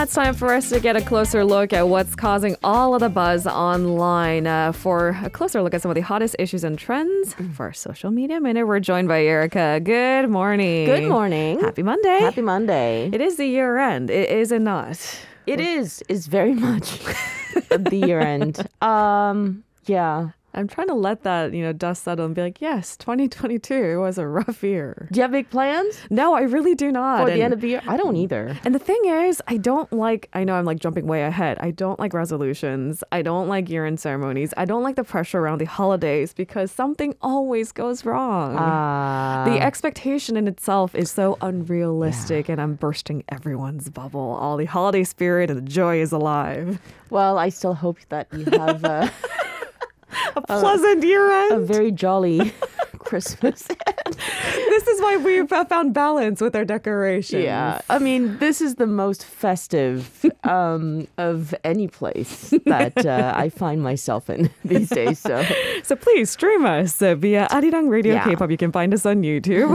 Now it's time for us to get a closer look at what's causing all of the buzz online. Uh, for a closer look at some of the hottest issues and trends for our social media minute, we're joined by Erica. Good morning. Good morning. Happy Monday. Happy Monday. It is the year end. It is it not? It is. It's very much the year end. Um. Yeah. I'm trying to let that, you know, dust settle and be like, yes, 2022 was a rough year. Do you have big plans No, I really do not. for the end of the year? I don't either. And the thing is, I don't like, I know I'm like jumping way ahead. I don't like resolutions. I don't like year end ceremonies. I don't like the pressure around the holidays because something always goes wrong. Uh, the expectation in itself is so unrealistic, and I'm bursting everyone's bubble. All the holiday spirit and the joy is alive. well, I still hope that you have uh, A pleasant year end. a very jolly Christmas. this is why we've found balance with our decorations. yeah. I mean, this is the most festive um, of any place that uh, I find myself in these days. So So please stream us uh, via Arirang Radio Yeah. K-pop. You can find us on YouTube.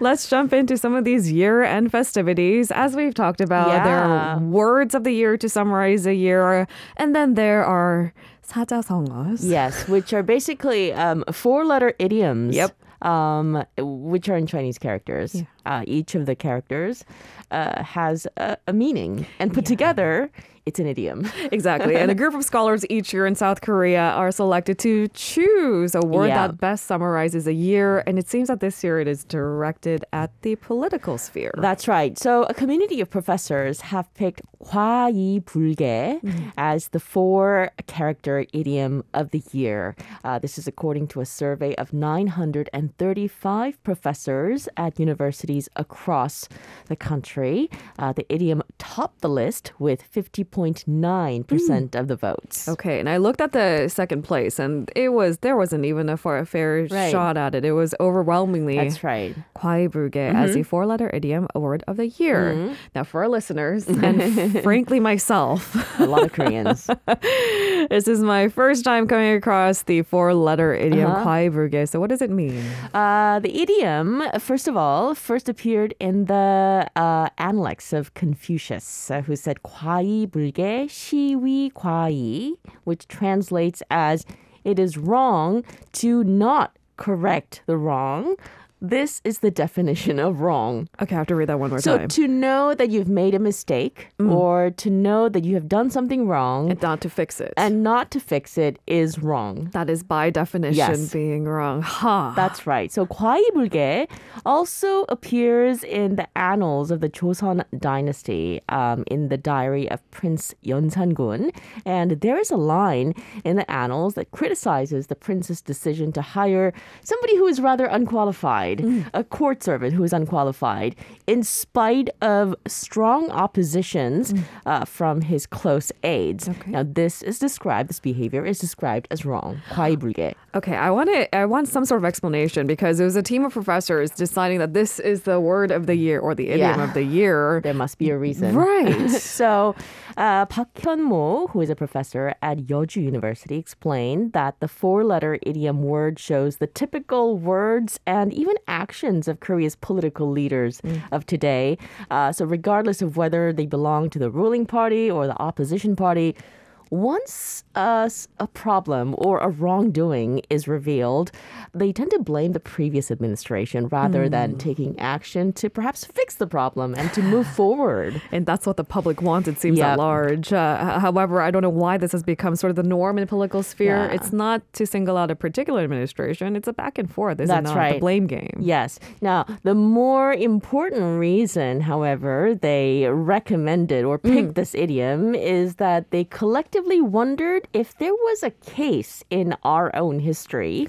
Let's jump into some of these year-end festivities. As we've talked about, there are words of the year to summarize a year, and then there are 사자성어s. Yes, which are basically um, four-letter idioms. Yep. Um, which are in Chinese characters. Uh, each of the characters uh, has a, a meaning, and put together, it's an idiom. Exactly. And a group of scholars each year in South Korea are selected to choose a word Yeah. that best summarizes a year. And it seems that this year it is directed at the political sphere. That's right. So a community of professors have picked 화이불개 as the four-character idiom of the year. Uh, this is according to a survey of 935 professors at universities across the country. Uh, the idiom topped the list with 5.9% hmm. of the votes. Okay, and I looked at the second place and it was there wasn't even a fair right. shot at it. It was overwhelmingly That's right. Kwaibruge mm-hmm. as the four-letter idiom award of the year. Mm-hmm. Now for our listeners and frankly myself, a lot of Koreans this is my first time coming across the four-letter idiom Uh-huh. 과이불개. So, what does it mean? Uh, the idiom, first of all, first appeared in the uh, Analects of Confucius, uh, who said 과이 불개 시위 과이, which translates as "it is wrong to not correct the wrong." This is the definition of wrong. Okay, I have to read that one more So time. to know that you've made a mistake or to know that you have done something wrong And not to fix it. and not to fix it is wrong. that is by definition Yes. being wrong. Ha. That's right. So 과이불개 also appears in the annals of the Joseon dynasty um, in the diary of Prince Yeonsangun. And there is a line in the annals that criticizes the prince's decision to hire somebody who is rather unqualified, mm. a court servant who is unqualified, in spite of strong oppositions mm. uh, from his close aides. Okay. Now, this is described. This behavior is described as wrong. okay, I want to. I want some sort of explanation because it was a team of professors deciding that this is the word of the year or the idiom yeah. of the year. There must be a reason, right? so uh, Park Hyun-mo, who is a professor at Yeoju University, explained that the four-letter idiom word shows the typical words and even actions of Korea's political leaders of today. Uh, so, regardless of whether they belong to the ruling party or the opposition party, once a, a problem or a wrongdoing is revealed, they tend to blame the previous administration rather than taking action to perhaps fix the problem and to move forward. And that's what the public wants, it seems, at large. Uh, however, I don't know why this has become sort of the norm in the political sphere. Yeah. It's not to single out a particular administration, it's a back and forth, isn't That's it? The right. blame game. Yes. Now, the more important reason, however, they recommended or picked this idiom is that they wondered if there was a case in our own history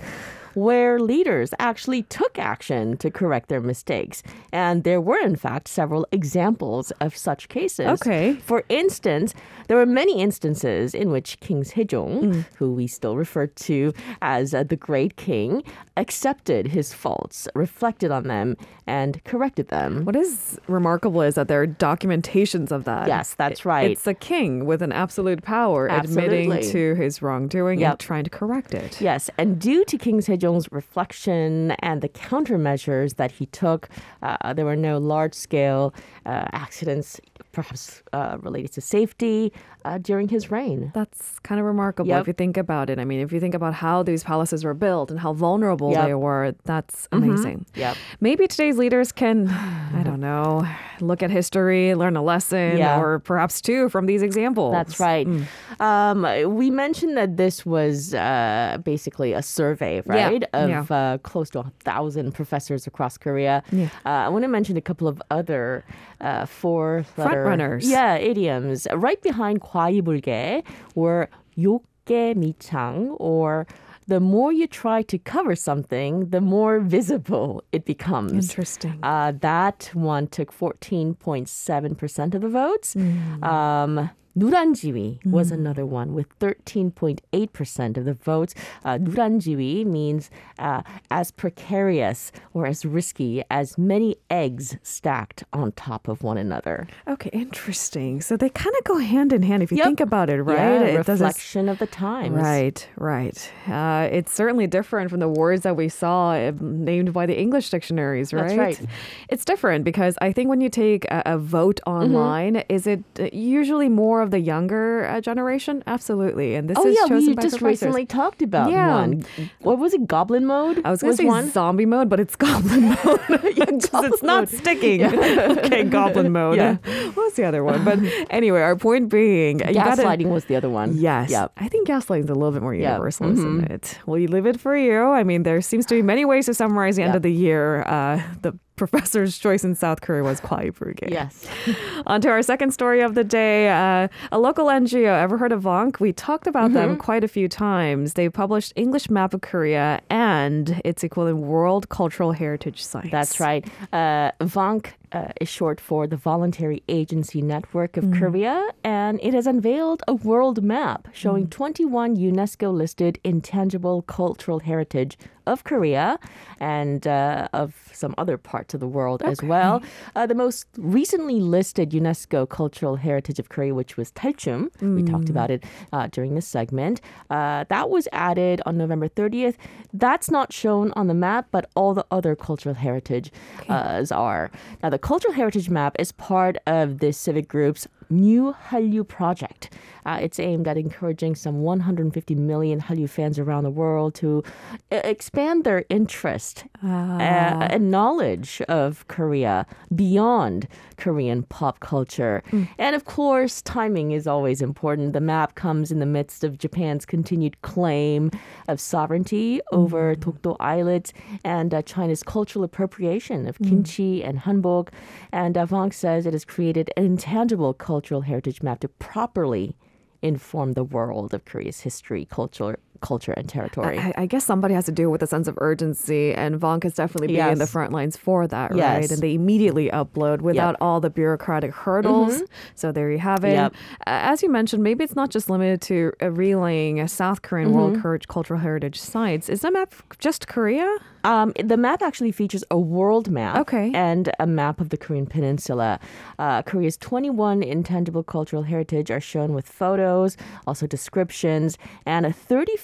where leaders actually took action to correct their mistakes. And there were, in fact, several examples of such cases. Okay. For instance, there were many instances in which King Sejong, who we still refer to as uh, the Great King, accepted his faults, reflected on them, and corrected them. What is remarkable is that there are documentations of that. Yes, that's right. It's a king with an absolute power admitting to his wrongdoing and trying to correct it. Yes, and due to King Sejong's reflection and the countermeasures that he took, uh, there were no large scale uh, accidents perhaps uh, related to safety uh, during his reign. That's kind of remarkable Yep. if you think about it. I mean, if you think about how these palaces were built and how vulnerable Yep. Mm-hmm. they were, that's amazing. Yep. Maybe today's leaders can, I don't know, look at history, learn a lesson, Yeah. or perhaps two from these examples. That's right. Mm. Um, we mentioned that this was uh, basically a survey, right, of Yeah. Uh, close to a thousand professors across Korea. Yeah. Uh, I want to mention a couple of other uh, four-letter Front-runners. Yeah, idioms. Right behind 과이불개 were 욕개 미창, or the more you try to cover something, the more visible it becomes. Interesting. Uh, that one took 14.7% of the votes. Um, Nuranjiwi mm. was another one with 13.8% of the votes. Uh, Nuranjiwi means uh, as precarious or as risky as many eggs stacked on top of one another. Okay, interesting. So they kind of go hand in hand if you yep. think about it, right? Yeah, reflection of the times. Right, right. Uh, it's certainly different from the words that we saw um, named by the English dictionaries, right? That's right. It's different because I think when you take a, a vote mm-hmm. online, mm-hmm. is it uh, usually more of the younger uh, generation? Absolutely. And this Oh is yeah, chosen we by just professors. recently talked about Yeah. one. What was it? Goblin mode. I was going to say one. zombie mode, but it's goblin mode. Just goblin it's not mode. sticking. okay, goblin mode. Yeah. What was the other one? But anyway, our point being, you gotta- Gaslighting was the other one. Yes. Yep. I think gaslighting is a little bit more Yeah. universal, isn't it? You live it for you. I mean, there seems to be many ways to summarize the end Yeah. of the year. Uh, the professor's choice in South Korea was Kwai Yes. On to our second story of the day. Uh, a local NGO, ever heard of Vank? We talked about Mm-hmm. them quite a few times. They published English map of Korea and its equivalent World Cultural Heritage Sites. That's right. Uh, VANK uh, is short for the Voluntary Agency Network of Mm. Korea, and it has unveiled a world map Mm. showing 21 UNESCO listed intangible cultural heritage of Korea and uh, of some other parts of the world as well. Uh, the most recently listed UNESCO cultural heritage of Korea, which was Talchum, we talked about it uh, during this segment, uh, that was added on November 30th. That's not shown on the map, but all the other cultural heritage uh, are. Now, the cultural heritage map is part of this civic group's New Hallyu project. Uh, it's aimed at encouraging some 150 million Hallyu fans around the world to uh, expand their interest uh, and knowledge of Korea beyond Korean pop culture. And of course, timing is always important. The map comes in the midst of Japan's continued claim of sovereignty over Dokdo Islets and uh, China's cultural appropriation of kimchi and hanbok. And uh, Vank says it has created an intangible cultural heritage map to properly inform the world of Korea's history, culture, culture, and territory. I, I guess somebody has to do it with a sense of urgency, and Vank is definitely being in the front lines for that, right? And they immediately upload without all the bureaucratic hurdles. So there you have it. Mm-hmm. Yep. As you mentioned, maybe it's not just limited to uh, relaying South Korean Mm-hmm. World Cultural Heritage sites. Is the map just Korea? Um, the map actually features a world map Okay. and a map of the Korean Peninsula. Uh, Korea's 21 intangible cultural heritage are shown with photos, also descriptions, and a 35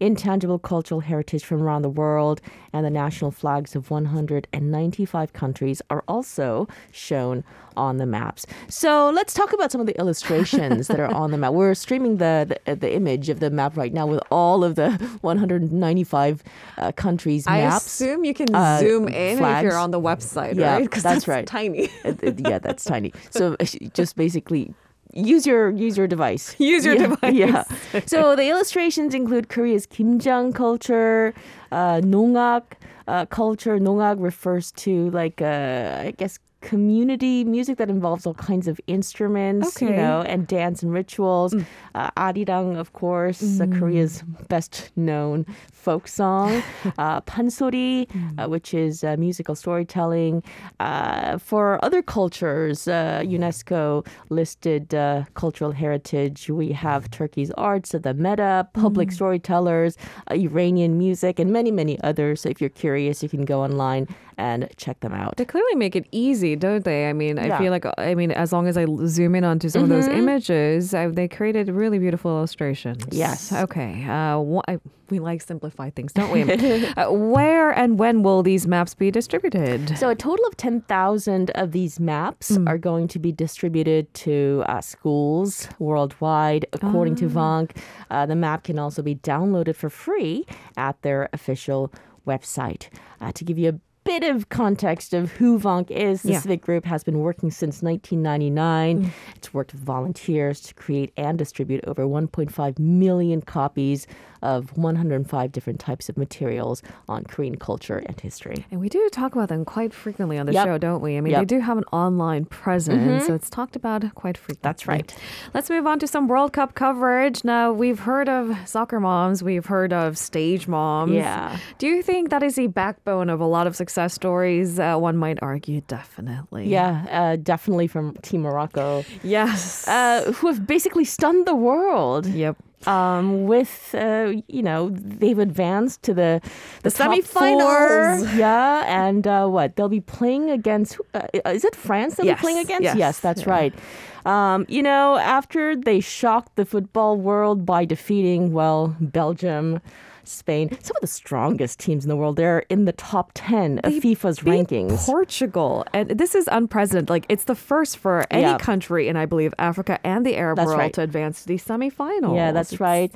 intangible cultural heritage from around the world. And the national flags of 195 countries are also shown on the maps. So let's talk about some of the illustrations that are on the map. We're streaming the, the the image of the map right now with all of the 195 uh, countries I maps. assume you can uh, zoom in if you're on the website, Yeah, right? 'Cause that's right. Tiny. Yeah, that's tiny. So just basically use your use your device. Use your yeah, device. Yeah. so the illustrations include Korea's Kimjang culture, uh, Nongak. Uh, culture nongak refers to like uh, I guess community music that involves all kinds of instruments, you know, and dance and rituals. Uh, arirang, of course, uh, Korea's best known folk song. uh, pansori, uh, which is uh, musical storytelling. Uh, for other cultures, uh, UNESCO listed uh, cultural heritage. We have Turkey's arts, of the Meddah, public storytellers, uh, Iranian music, and many, many others. So if you're curious, you can go online and check them out. They clearly make it easy, don't they? I mean, I Yeah. feel like I mean, as long as I zoom in onto some of those images, I, they created really beautiful illustrations. Yes. Okay. Uh, wh- I, we like simplified things, don't we? uh, where and when will these maps be distributed? So, a total of 10,000 of these maps Mm. are going to be distributed to uh, schools worldwide. According Ah. to Vank, uh, the map can also be downloaded for free at their official website. Uh, to give you a bit of context of who Vank is, the Yeah. civic group has been working since 1999. Mm. It's worked with volunteers to create and distribute over 1.5 million copies of 105 different types of materials on Korean culture and history. And we do talk about them quite frequently on the Yep. show, don't we? I mean, Yep. they do have an online presence, so it's talked about quite frequently. That's right. Let's move on to some World Cup coverage. Now, we've heard of soccer moms, we've heard of stage moms. Yeah. Do you think that is the backbone of a lot of success stories? Uh, one might argue, definitely. Yeah, uh, definitely from Team Morocco, Yes. uh, who have basically stunned the world. yep. Um, with uh, you know, they've advanced to the The top semifinals. four. Yeah, and uh, what they'll be playing against? Uh, is it France they'll Yes, be playing against? yes, that's yeah. right. Um, you know, after they shocked the football world by defeating well Belgium. Spain, some of the strongest teams in the world. They're in the top 10 of They FIFA's rankings. Portugal. And this is unprecedented. Like, it's the first for any Yeah. country in, I believe, Africa and the Arab That's world right. to advance to the semifinals. Yeah, that's It's- right.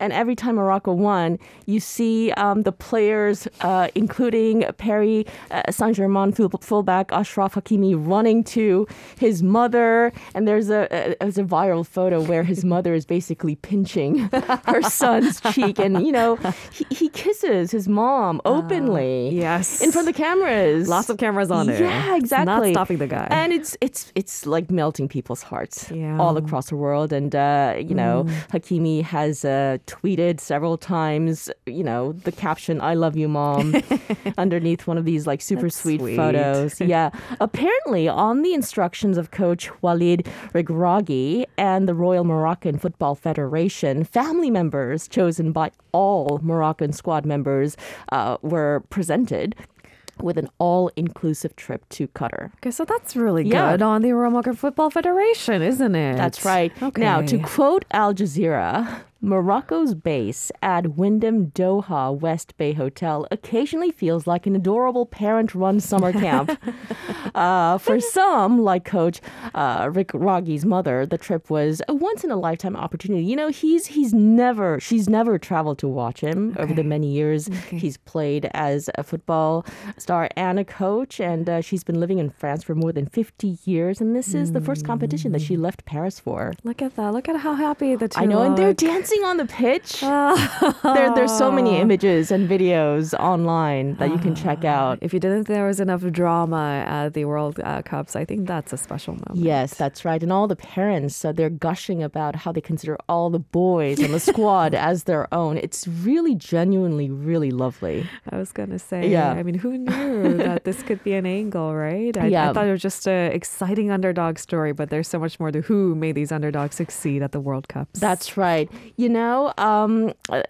And every time Morocco won, you see um, the players, uh, including Paris uh, Saint Germain full, fullback Ashraf Hakimi, running to his mother. And there's a, a there's a viral photo where his mother is basically pinching her son's cheek, and you know he, he kisses his mom openly. Yes. in front of the cameras. Lots of cameras on there. Yeah, exactly. not stopping the guy. And it's it's it's like melting people's hearts Yeah. all across the world. And uh, you know, Hakimi has uh, tweeted several times, you know, the caption "I love you, mom" underneath one of these like super sweet, sweet. photos. Yeah, apparently on the instructions of Coach Walid Regragui and the Royal Moroccan Football Federation, family members chosen by all Moroccan squad members uh, were presented. With an all-inclusive trip to Qatar. Okay, so that's really Yeah. good on the Moroccan Football Federation, isn't it? That's right. Okay. Now, to quote Al Jazeera, Morocco's base at Wyndham Doha West Bay Hotel occasionally feels like an adorable parent run summer camp. uh, for some, like coach uh, Regragui's mother, the trip was a once in a lifetime opportunity. You know, he's he's never she's never traveled to watch him over the many years he's played as a football star and a coach, and uh, she's been living in France for more than 50 years. And this is the first competition that she left Paris for. Look at that. Look at how happy the two I know, and they're look. Dancing on the pitch. there, there's so many images and videos online that you can check out. If you didn't think there was enough drama at the World uh, Cups, I think that's a special moment. Yes, that's right. And all the parents, uh, they're gushing about how they consider all the boys on the squad as their own. It's really genuinely, really lovely. I was gonna say, Yeah. I mean, who knew that this could be an angle, right? I, I thought it was just an exciting underdog story, but there's so much more to who made these underdogs succeed at the World Cups. That's right. You know, um, uh,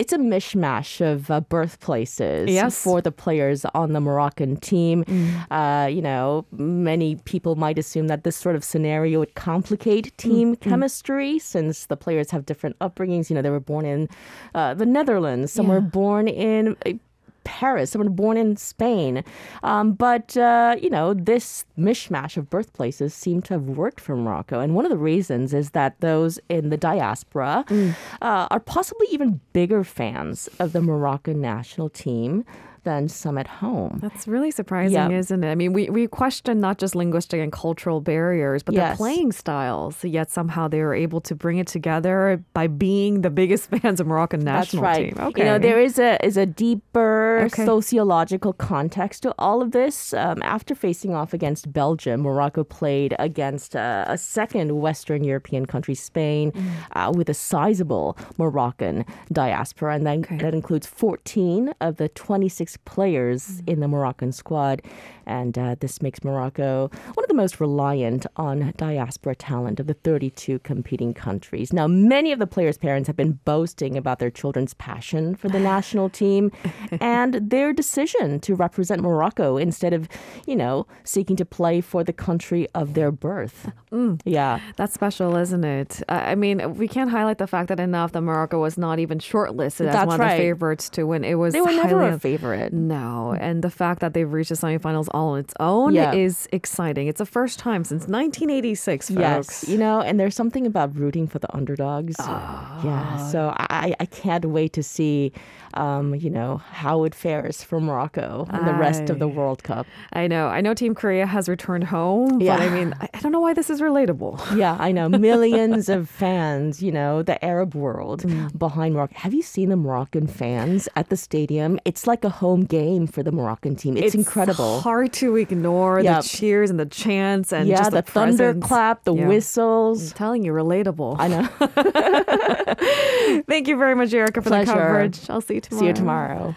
it's a mishmash of uh, birthplaces Yes. for the players on the Moroccan team. Uh, you know, many people might assume that this sort of scenario would complicate team chemistry since the players have different upbringings. You know, they were born in uh, the Netherlands, some were born in. Paris, someone born in Spain. Um, but, uh, you know, this mishmash of birthplaces seemed to have worked for Morocco. And one of the reasons is that those in the diaspora uh, are possibly even bigger fans of the Moroccan national team than some at home. That's really surprising, Yeah. isn't it? I mean, we, we question not just linguistic and cultural barriers, but Yes. the playing styles. Yet somehow they were able to bring it together by being the biggest fans of Moroccan national That's right. team. Okay. You know, there is a is a deeper Okay. sociological context to all of this. Um, after facing off against Belgium, Morocco played against uh, a second Western European country, Spain, Mm. uh, with a sizable Moroccan diaspora, and then Okay. that includes 14 of the 26 players in the Moroccan squad. And uh, this makes Morocco one of the most reliant on diaspora talent of the 32 competing countries. Now, many of the players' parents have been boasting about their children's passion for the national team and their decision to represent Morocco instead of, you know, seeking to play for the country of their birth. Mm. Yeah. That's special, isn't it? I mean, we can't highlight the fact that enough that Morocco was not even shortlisted as one of the favorites to win. It was they were never a favorite. No, and the fact that they've reached the semifinals all on its own yeah. is exciting. It's the first time since 1986, folks. Yes, you know, and there's something about rooting for the underdogs. Oh. Yeah, so I, I can't wait to see, um, you know, how it fares for Morocco and the rest of the World Cup. I know. I know Team Korea has returned home, yeah. but I mean, I don't know why this is relatable. Yeah, I know. Millions of fans, you know, the Arab world mm. behind Morocco. Have you seen the Moroccan fans at the stadium? It's like a home game for the Moroccan team. It's, it's incredible. hard to ignore yep. the cheers and the chants and yeah, just the, the thunderclap, the yeah. whistles. I'm telling you, relatable. I know. Thank you very much, Erica, for Pleasure. the coverage. I'll see you tomorrow. See you tomorrow.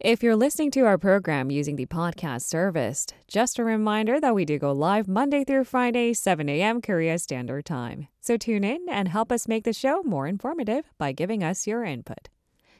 If you're listening to our program using the podcast service, just a reminder that we do go live Monday through Friday, 7 a.m. Korea Standard Time. So tune in and help us make the show more informative by giving us your input.